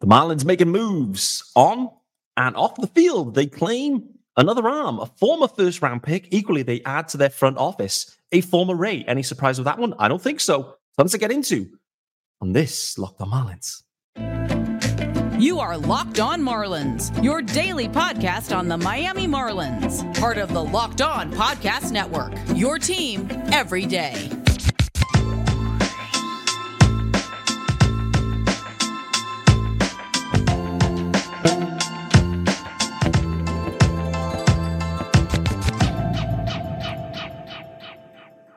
The Marlins making moves on and off the field. They claim another arm, a former first round pick. Equally, they add to their front office a former Ray. Any surprise with that one? I don't think so. Tons to get into on this Locked on Marlins. You are Locked On Marlins, your daily podcast on the Miami Marlins, part of the Locked On Podcast Network. Your team every day.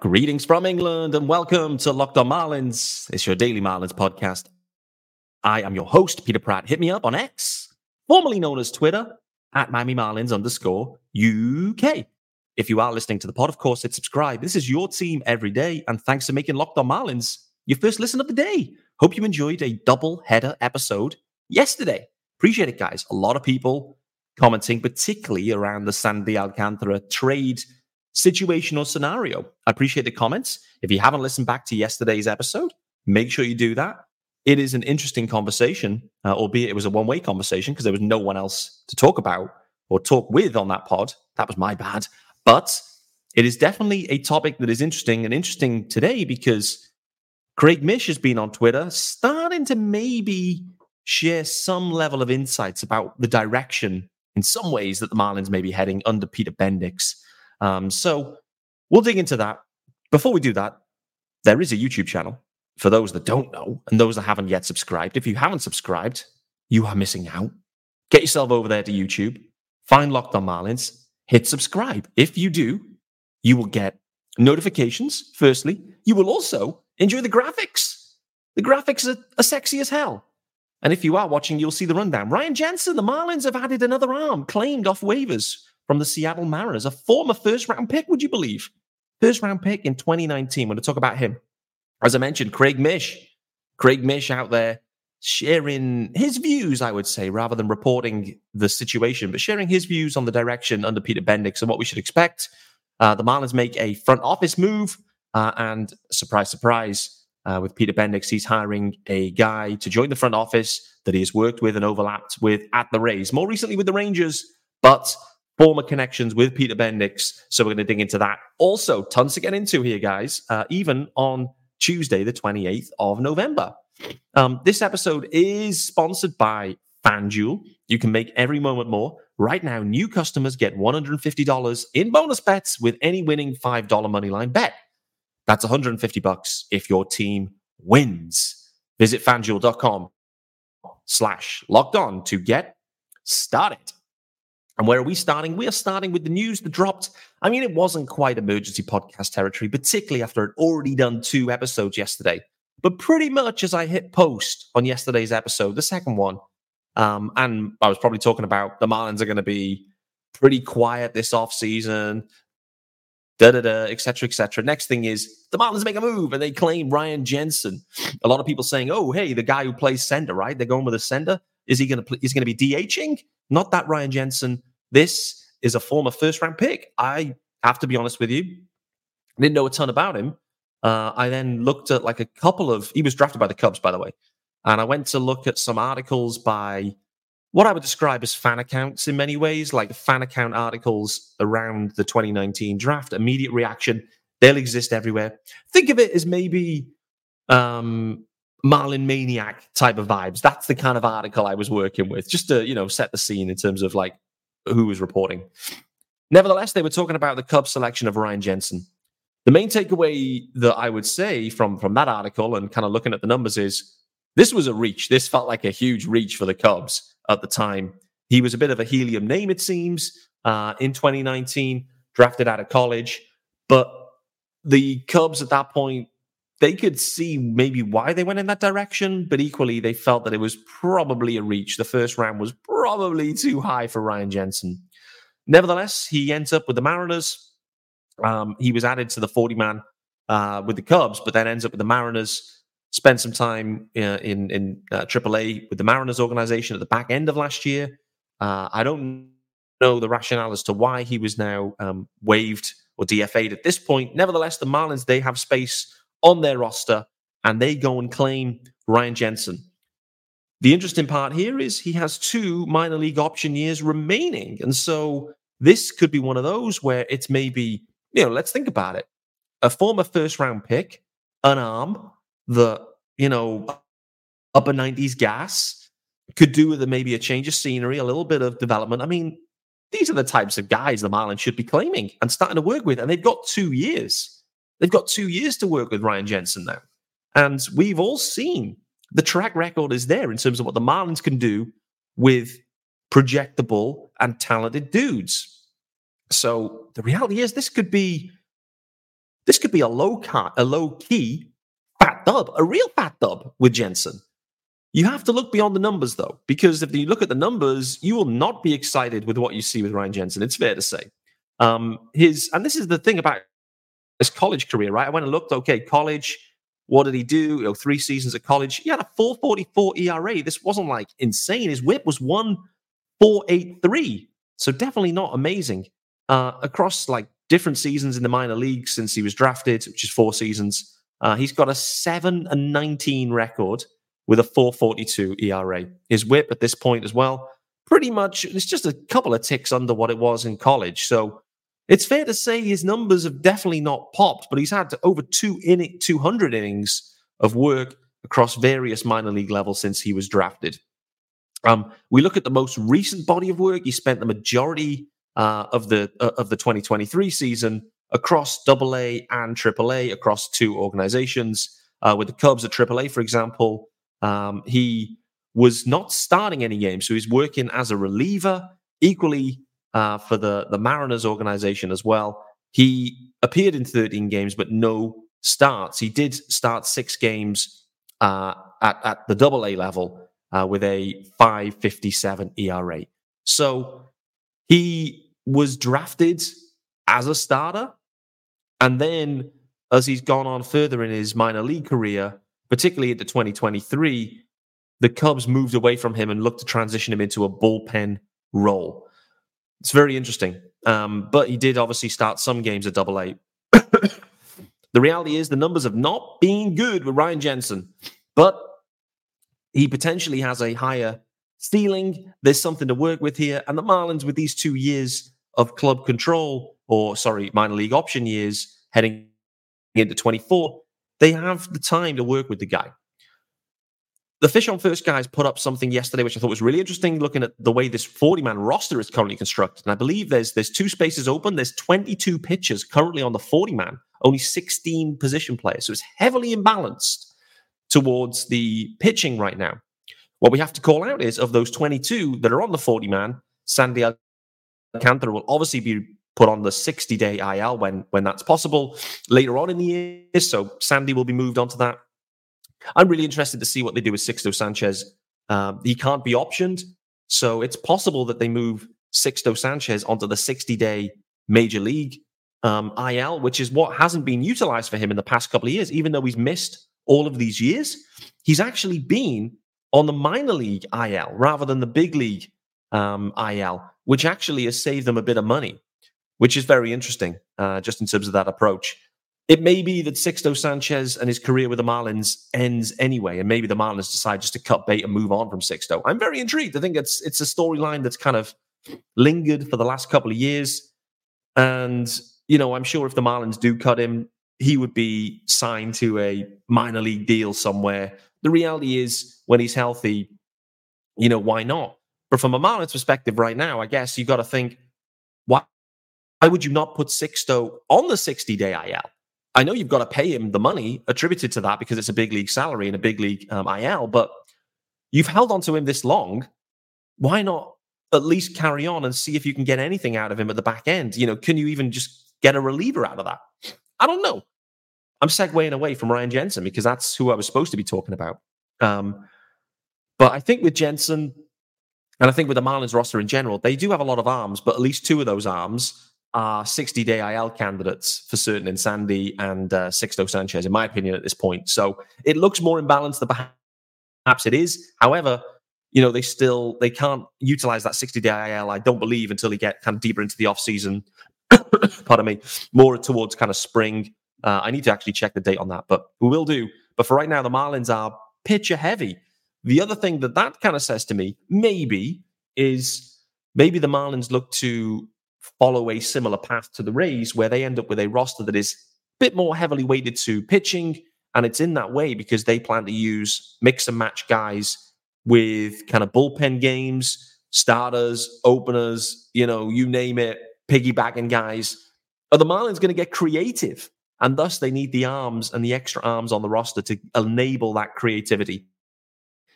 Greetings from England and welcome to Locked on Marlins. It's your daily Marlins podcast. I am your host, Peter Pratt. Hit me up on X, formerly known as Twitter, at Miami Marlins underscore UK. If you are listening to the pod, of course, hit subscribe. This is your team every day. And thanks for making Locked on Marlins your first listen of the day. Hope you enjoyed a double header episode yesterday. Appreciate it, guys. A lot of people commenting, particularly around the Sandy Alcantara trade situational scenario. I appreciate the comments. If you haven't listened back to yesterday's episode, make sure you do that. It is an interesting conversation, uh, albeit it was a one way conversation because there was no one else to talk about or talk with on that pod. That was my bad. But it is definitely a topic that is interesting and interesting today because Craig Mish has been on Twitter starting to maybe share some level of insights about the direction in some ways that the Marlins may be heading under Peter Bendix. Um, so we'll dig into that. Before we do that, there is a YouTube channel for those that don't know and those that haven't yet subscribed. If you haven't subscribed, you are missing out. Get yourself over there to YouTube, find Locked on Marlins, hit subscribe. If you do, you will get notifications. Firstly, you will also enjoy the graphics. The graphics are, are sexy as hell. And if you are watching, you'll see the rundown. Ryan Jensen, the Marlins have added another arm claimed off waivers from the Seattle Mariners, a former first round pick, would you believe? First round pick in 2019. We're going to talk about him. As I mentioned, Craig Mish. Craig Mish out there sharing his views, I would say, rather than reporting the situation, but sharing his views on the direction under Peter Bendix and what we should expect. Uh, the Marlins make a front office move, uh, and surprise, surprise, uh, with Peter Bendix, he's hiring a guy to join the front office that he has worked with and overlapped with at the Rays, more recently with the Rangers, but former connections with Peter Bendix. So we're going to dig into that. Also, tons to get into here, guys, uh, even on Tuesday, the 28th of November. Um, this episode is sponsored by FanDuel. You can make every moment more. Right now, new customers get $150 in bonus bets with any winning $5 moneyline bet. That's 150 bucks if your team wins. Visit fanduel.com slash locked on to get started. And where are we starting? We are starting with the news that dropped. I mean, it wasn't quite emergency podcast territory, particularly after I'd already done two episodes yesterday. But pretty much as I hit post on yesterday's episode, the second one, um, and I was probably talking about the Marlins are going to be pretty quiet this off season, da da da, etc. etc. Next thing is the Marlins make a move and they claim Ryan Jensen. A lot of people saying, "Oh, hey, the guy who plays center, right? They're going with a center. Is he going to? Is going to be DHing? Not that Ryan Jensen. This is a former first round pick. I have to be honest with you, didn't know a ton about him. Uh, I then looked at like a couple of, he was drafted by the Cubs, by the way. And I went to look at some articles by what I would describe as fan accounts in many ways, like fan account articles around the 2019 draft. Immediate reaction, they'll exist everywhere. Think of it as maybe um, Marlin Maniac type of vibes. That's the kind of article I was working with, just to, you know, set the scene in terms of like who was reporting. Nevertheless, they were talking about the Cubs selection of Ryan Jensen. The main takeaway that I would say from, from that article and kind of looking at the numbers is this was a reach. This felt like a huge reach for the Cubs at the time. He was a bit of a helium name, it seems, uh, in 2019, drafted out of college. But the Cubs at that point, they could see maybe why they went in that direction, but equally, they felt that it was probably a reach. The first round was probably too high for Ryan Jensen. Nevertheless, he ends up with the Mariners. Um, he was added to the 40 man uh, with the Cubs, but then ends up with the Mariners. Spent some time uh, in in uh, AAA with the Mariners organization at the back end of last year. Uh, I don't know the rationale as to why he was now um, waived or DFA'd at this point. Nevertheless, the Marlins they have space on their roster and they go and claim Ryan Jensen. the interesting part here is he has two minor league option years remaining. And so this could be one of those where it's maybe, you know, let's think about it. A former first round pick, an arm, the, you know, upper 90s gas could do with maybe a change of scenery, a little bit of development. I mean, these are the types of guys the Marlins should be claiming and starting to work with. And they've got two years. They've got two years to work with Ryan Jensen now. And we've all seen the track record is there in terms of what the Marlins can do with projectable and talented dudes. So the reality is this could be this could be a low cut, a low key fat dub, a real fat dub with Jensen. You have to look beyond the numbers though, because if you look at the numbers, you will not be excited with what you see with Ryan Jensen. It's fair to say. Um, his and this is the thing about his college career, right? I went and looked. Okay, college what did he do? You know, three seasons at college. He had a 444 ERA. This wasn't like insane. His whip was 1.483. So definitely not amazing. Uh, across like different seasons in the minor leagues since he was drafted, which is four seasons, uh, he's got a 7 and 19 record with a 442 ERA. His whip at this point as well, pretty much, it's just a couple of ticks under what it was in college. So it's fair to say his numbers have definitely not popped, but he's had over two in 200 innings of work across various minor league levels since he was drafted. Um, we look at the most recent body of work. He spent the majority uh, of the uh, of the 2023 season across Double A and Triple A across two organizations. Uh, with the Cubs at Triple A, for example, um, he was not starting any games, so he's working as a reliever. Equally uh, for the, the Mariners organization as well. He appeared in 13 games, but no starts. He did start six games uh, at, at the double A level uh, with a 557 ERA. So he was drafted as a starter. And then as he's gone on further in his minor league career, particularly into 2023, the Cubs moved away from him and looked to transition him into a bullpen role. It's very interesting. Um, but he did obviously start some games at double A. the reality is the numbers have not been good with Ryan Jensen, but he potentially has a higher ceiling. There's something to work with here. And the Marlins, with these two years of club control, or sorry, minor league option years heading into 24, they have the time to work with the guy the Fish on First guys put up something yesterday, which I thought was really interesting, looking at the way this 40 man roster is currently constructed. And I believe there's there's two spaces open. There's 22 pitchers currently on the 40 man, only 16 position players. So it's heavily imbalanced towards the pitching right now. What we have to call out is of those 22 that are on the 40 man, Sandy Alcantara will obviously be put on the 60 day IL when when that's possible later on in the year. So Sandy will be moved onto that. I'm really interested to see what they do with Sixto Sanchez. Um, he can't be optioned, so it's possible that they move Sixto Sanchez onto the 60 day major league um, IL, which is what hasn't been utilized for him in the past couple of years. Even though he's missed all of these years, he's actually been on the minor league IL rather than the big league um, IL, which actually has saved them a bit of money, which is very interesting uh, just in terms of that approach it may be that Sixto Sanchez and his career with the Marlins ends anyway, and maybe the Marlins decide just to cut bait and move on from Sixto. I'm very intrigued. I think it's it's a storyline that's kind of lingered for the last couple of years, and you know, I'm sure if the Marlins do cut him, he would be signed to a minor league deal somewhere. The reality is, when he's healthy, you know, why not? But from a Marlins perspective, right now, I guess you got to think, why? Why would you not put Sixto on the 60 day IL? I know you've got to pay him the money attributed to that because it's a big league salary and a big league um, IL, but you've held on to him this long. Why not at least carry on and see if you can get anything out of him at the back end? You know, can you even just get a reliever out of that? I don't know. I'm segueing away from Ryan Jensen because that's who I was supposed to be talking about. Um, but I think with Jensen, and I think with the Marlins roster in general, they do have a lot of arms, but at least two of those arms are 60 day IL candidates for certain in Sandy and uh, Sixto Sanchez, in my opinion, at this point. So it looks more imbalanced than perhaps it is. However, you know, they still they can't utilize that 60 day IL, I don't believe, until they get kind of deeper into the off season. pardon me, more towards kind of spring. Uh, I need to actually check the date on that, but we will do. But for right now, the Marlins are pitcher heavy. The other thing that that kind of says to me, maybe, is maybe the Marlins look to follow a similar path to the Rays, where they end up with a roster that is a bit more heavily weighted to pitching. And it's in that way because they plan to use mix and match guys with kind of bullpen games, starters, openers, you know, you name it, piggybacking guys. Are the Marlins going to get creative? And thus they need the arms and the extra arms on the roster to enable that creativity.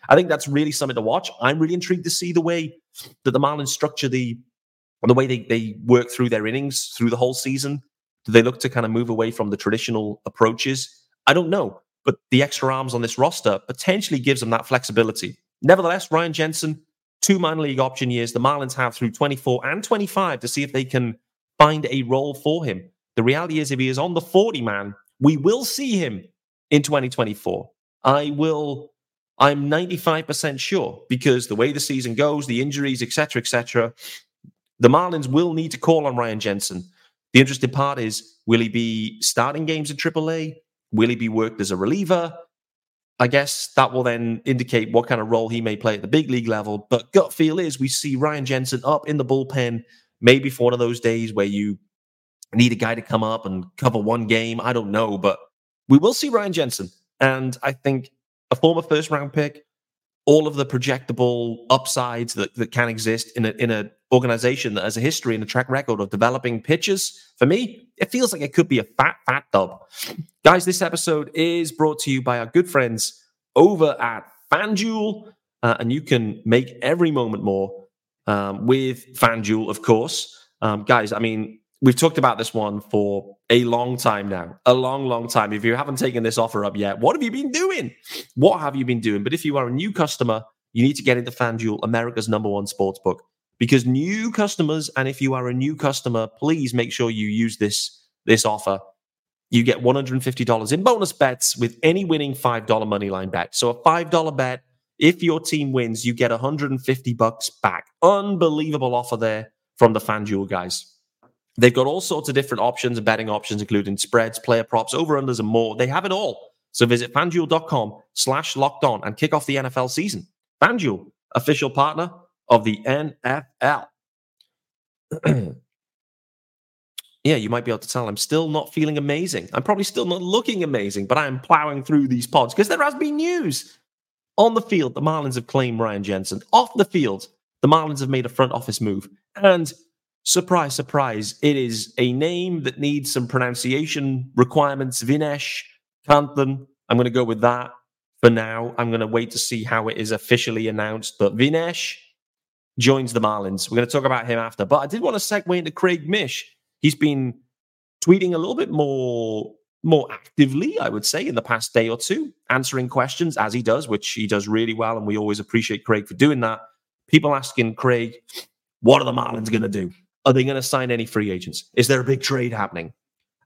I think that's really something to watch. I'm really intrigued to see the way that the Marlins structure the the way they, they work through their innings through the whole season. Do they look to kind of move away from the traditional approaches? I don't know. But the extra arms on this roster potentially gives them that flexibility. Nevertheless, Ryan Jensen, two minor league option years. The Marlins have through 24 and 25 to see if they can find a role for him. The reality is, if he is on the 40 man, we will see him in 2024. I will I'm 95% sure because the way the season goes, the injuries, etc., etc., the Marlins will need to call on Ryan Jensen. The interesting part is, will he be starting games in AAA? Will he be worked as a reliever? I guess that will then indicate what kind of role he may play at the big league level. But gut feel is we see Ryan Jensen up in the bullpen, maybe for one of those days where you need a guy to come up and cover one game. I don't know, but we will see Ryan Jensen. And I think a former first round pick, all of the projectable upsides that, that can exist in a in an organization that has a history and a track record of developing pitches. For me, it feels like it could be a fat, fat dub. Guys, this episode is brought to you by our good friends over at FanDuel, uh, and you can make every moment more um, with FanDuel, of course. Um, guys, I mean, we've talked about this one for a long time now, a long, long time. If you haven't taken this offer up yet, what have you been doing? What have you been doing? But if you are a new customer, you need to get into FanDuel, America's number one sports book, because new customers, and if you are a new customer, please make sure you use this this offer. You get $150 in bonus bets with any winning $5 money line bet. So a $5 bet, if your team wins, you get 150 bucks back. Unbelievable offer there from the FanDuel guys. They've got all sorts of different options and betting options, including spreads, player props, over-unders, and more. They have it all. So visit fanduel.com slash locked on and kick off the NFL season. FanDuel, official partner of the NFL. yeah, you might be able to tell I'm still not feeling amazing. I'm probably still not looking amazing, but I'm plowing through these pods because there has been news. On the field, the Marlins have claimed Ryan Jensen. Off the field, the Marlins have made a front office move. And surprise, surprise, it is a name that needs some pronunciation requirements. Vinesh Kanthan. I'm going to go with that for now. I'm going to wait to see how it is officially announced. But Vinesh joins the Marlins. We're going to talk about him after. But I did want to segue into Craig Mish. He's been tweeting a little bit more more actively, I would say, in the past day or two, answering questions as he does, which he does really well. And we always appreciate Craig for doing that. People asking Craig, what are the Marlins going to do? Are they going to sign any free agents? Is there a big trade happening?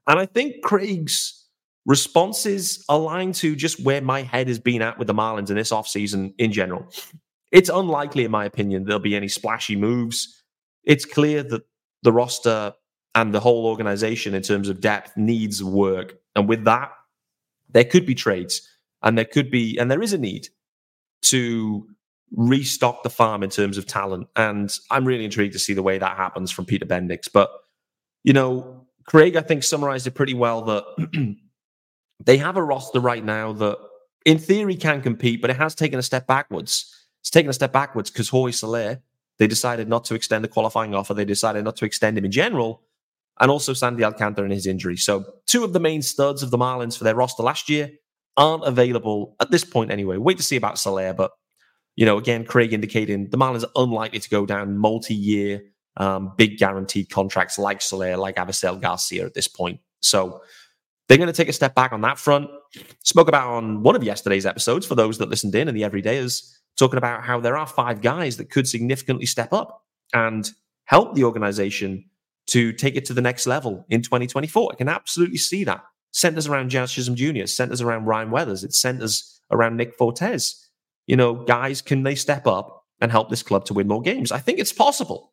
And I think Craig's responses align to just where my head has been at with the Marlins in this offseason in general. It's unlikely, in my opinion, there'll be any splashy moves. It's clear that the roster and the whole organization, in terms of depth, needs work. And with that, there could be trades and there could be, and there is a need to restock the farm in terms of talent. And I'm really intrigued to see the way that happens from Peter Bendix. But, you know, Craig, I think, summarized it pretty well that they have a roster right now that, in theory, can compete, but it has taken a step backwards. It's taken a step backwards because Jorge Soler, they decided not to extend the qualifying offer. They decided not to extend him in general. And also Sandy Alcantara and his injury. So, two of the main studs of the Marlins for their roster last year aren't available at this point anyway. Wait to see about Soler, but you know, again, Craig indicating the Marlins are unlikely to go down multi-year, um, big guaranteed contracts like Soler, like Avisail Garcia at this point. So they're going to take a step back on that front. Spoke about on one of yesterday's episodes for those that listened in and the everydayers, talking about how there are five guys that could significantly step up and help the organization to take it to the next level in 2024. I can absolutely see that. Centers around Jazz Chisholm Jr., centers around Ryan Weathers, it's centers around Nick Fortes you know, guys, can they step up and help this club to win more games? I think it's possible.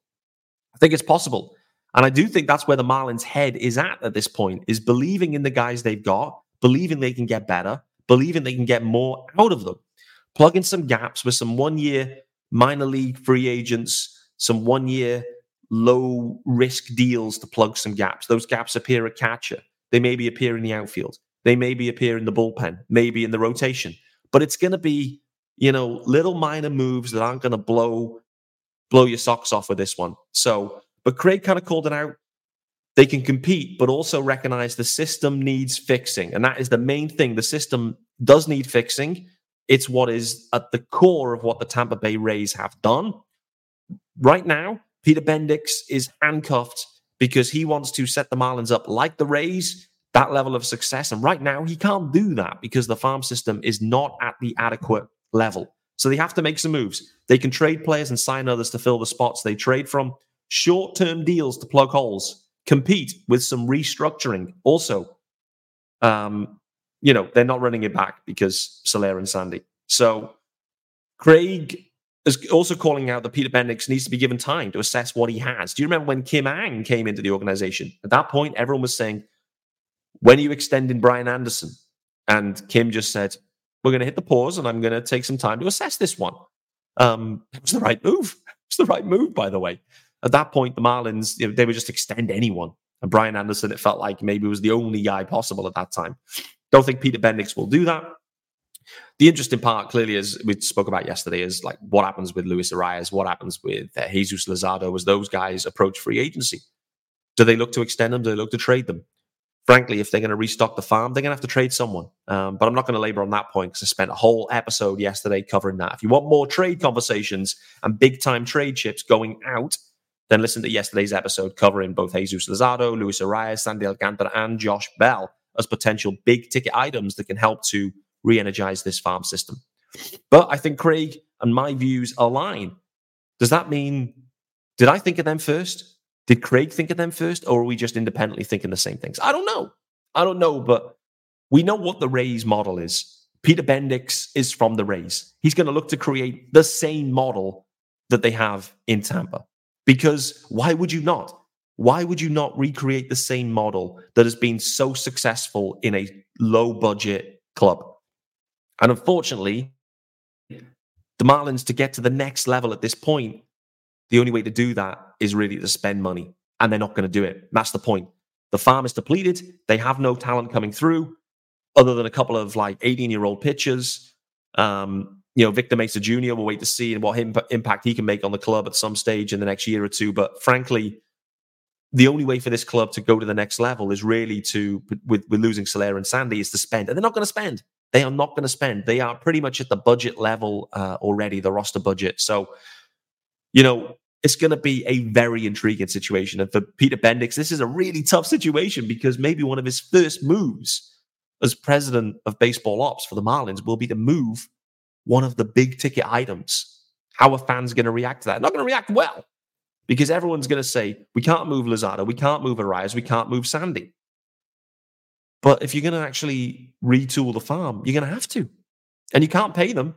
I think it's possible. And I do think that's where the Marlins' head is at at this point, is believing in the guys they've got, believing they can get better, believing they can get more out of them. Plug in some gaps with some one year minor league free agents, some one year low risk deals to plug some gaps. Those gaps appear at catcher. They maybe appear in the outfield. They maybe appear in the bullpen, maybe in the rotation. But it's going to be, you know, little minor moves that aren't going to blow blow your socks off with this one. So, but Craig kind of called it out. They can compete, but also recognize the system needs fixing. And that is the main thing. The system does need fixing. It's what is at the core of what the Tampa Bay Rays have done. Right now, Peter Bendix is handcuffed because he wants to set the Marlins up like the Rays, that level of success. And right now, he can't do that because the farm system is not at the adequate level. So they have to make some moves. They can trade players and sign others to fill the spots they trade from, short term deals to plug holes, compete with some restructuring. Also, um, you know, they're not running it back because Soler and Sandy. So Craig is also calling out that Peter Bendix needs to be given time to assess what he has. Do you remember when Kim Ng came into the organization? At that point, everyone was saying, when are you extending Brian Anderson? And Kim just said, we're going to hit the pause and I'm going to take some time to assess this one. Um, it was the right move. It was the right move, by the way. At that point, the Marlins, you know, they would just extend anyone. And Brian Anderson, it felt like maybe was the only guy possible at that time. Don't think Peter Bendix will do that. The interesting part, clearly, as we spoke about yesterday, is like what happens with Luis Arraez, what happens with uh, Jesus Luzardo as those guys approach free agency. Do they look to extend them? Do they look to trade them? frankly, if they're going to restock the farm, they're going to have to trade someone. Um, but I'm not going to labor on that point because I spent a whole episode yesterday covering that. If you want more trade conversations and big time trade chips going out, then listen to yesterday's episode covering both Jesus Luzardo, Luis Arraez, Sandy Alcantara, and Josh Bell as potential big ticket items that can help to re energize this farm system. But I think Craig and my views align. Does that mean, did I think of them first? Did Craig think of them first, or are we just independently thinking the same things? I don't know. I don't know, but we know what the Rays model is. Peter Bendix is from the Rays. He's going to look to create the same model that they have in Tampa. Because why would you not? Why would you not recreate the same model that has been so successful in a low budget club? And unfortunately, the Marlins to get to the next level at this point the only way to do that is really to spend money, and they're not going to do it. That's the point. The farm is depleted. They have no talent coming through, other than a couple of like 18 year old pitchers. Um, you know, Victor Mesa Jr. we'll wait to see and what impact he can make on the club at some stage in the next year or two. But frankly, the only way for this club to go to the next level is really to, with, with losing Soler and Sandy, is to spend. And they're not going to spend. They are not going to spend. They are pretty much at the budget level uh, already, the roster budget. So you know, it's going to be a very intriguing situation. And for Peter Bendix, this is a really tough situation because maybe one of his first moves as president of baseball ops for the Marlins will be to move one of the big ticket items. How are fans going to react to that? Not going to react well because everyone's going to say, we can't move Luzardo, we can't move Arraez, we can't move Sandy. But if you're going to actually retool the farm, you're going to have to. And you can't pay them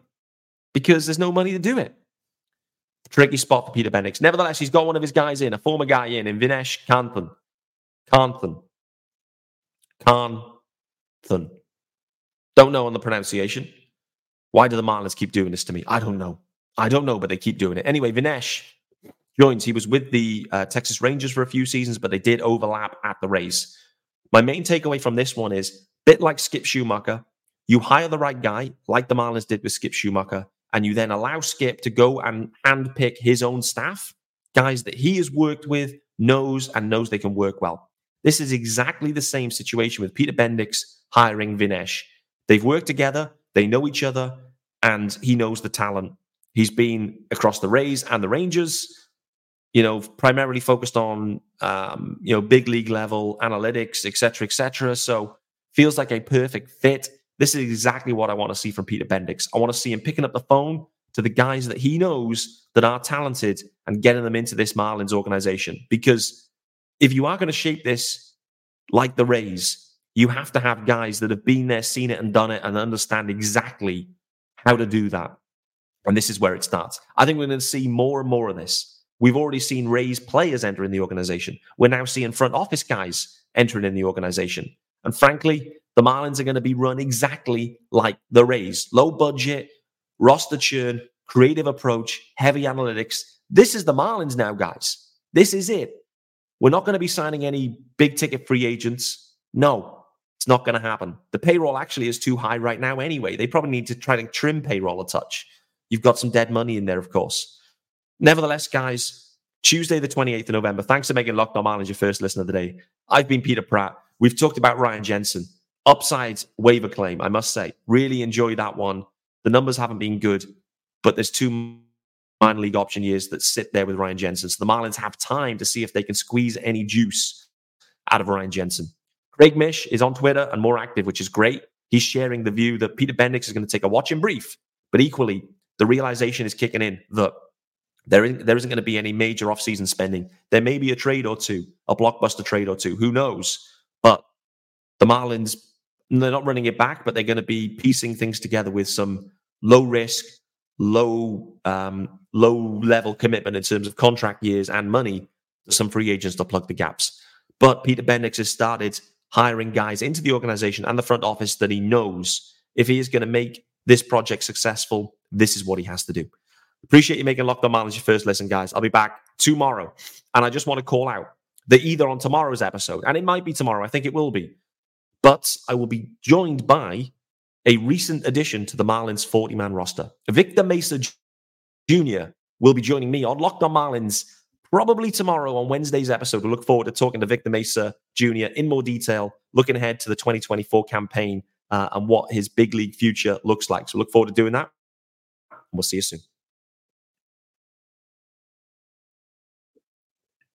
because there's no money to do it. Tricky spot for Peter Bendix. Nevertheless, he's got one of his guys in, a former guy in, in Vinesh Kanthan. Kanthan. Kanthan. Don't know on the pronunciation. Why do the Marlins keep doing this to me? I don't know. I don't know, but they keep doing it. Anyway, Vinesh He was with the uh, Texas Rangers for a few seasons, but they did overlap at the Rays. My main takeaway from this one is bit like Skip Schumaker, you hire the right guy, like the Marlins did with Skip Schumaker, and you then allow Skip to go and handpick his own staff, guys that he has worked with, knows, and knows they can work well. This is exactly the same situation with Peter Bendix hiring Vinesh. They've worked together, they know each other, and he knows the talent. He's been across the Rays and the Rangers, you know, primarily focused on, um, you know, big league level analytics, et cetera, et cetera. So feels like a perfect fit. This is exactly what I want to see from Peter Bendix. I want to see him picking up the phone to the guys that he knows that are talented and getting them into this Marlins organization. Because if you are going to shape this like the Rays, you have to have guys that have been there, seen it, and done it, and understand exactly how to do that. And this is where it starts. I think we're going to see more and more of this. We've already seen Rays players entering the organization. We're now seeing front office guys entering in the organization. And frankly, the Marlins are going to be run exactly like the Rays low budget, roster churn, creative approach, heavy analytics. This is the Marlins now, guys. This is it. We're not going to be signing any big ticket free agents. No, it's not going to happen. The payroll actually is too high right now anyway. They probably need to try to trim payroll a touch. You've got some dead money in there, of course. Nevertheless, guys, Tuesday, the 28th of November. Thanks for making Locked On Marlins your first listener of the day. I've been Peter Pratt. We've talked about Ryan Jensen. Upside waiver claim, I must say. Really enjoy that one. The numbers haven't been good, but there's two minor league option years that sit there with Ryan Jensen. So the Marlins have time to see if they can squeeze any juice out of Ryan Jensen. Craig Mish is on Twitter and more active, which is great. He's sharing the view that Peter Bendix is going to take a watch and brief, but equally, the realization is kicking in that there isn't, there isn't going to be any major offseason spending. There may be a trade or two, a blockbuster trade or two. Who knows? But the Marlins, they're not running it back, but they're going to be piecing things together with some low risk, low um, low level commitment in terms of contract years and money to some free agents to plug the gaps. But Peter Bendix has started hiring guys into the organization and the front office that he knows if he is going to make this project successful, this is what he has to do. Appreciate you making Locked On Marlins your first listen, guys. I'll be back tomorrow. And I just want to call out that either on tomorrow's episode, and it might be tomorrow, I think it will be, but I will be joined by a recent addition to the Marlins 40 man roster. Victor Mesa Jr. will be joining me on Locked On Marlins probably tomorrow on Wednesday's episode. We look forward to talking to Victor Mesa Jr. in more detail, looking ahead to the 2024 campaign uh, and what his big league future looks like. So look forward to doing that. And We'll see you soon.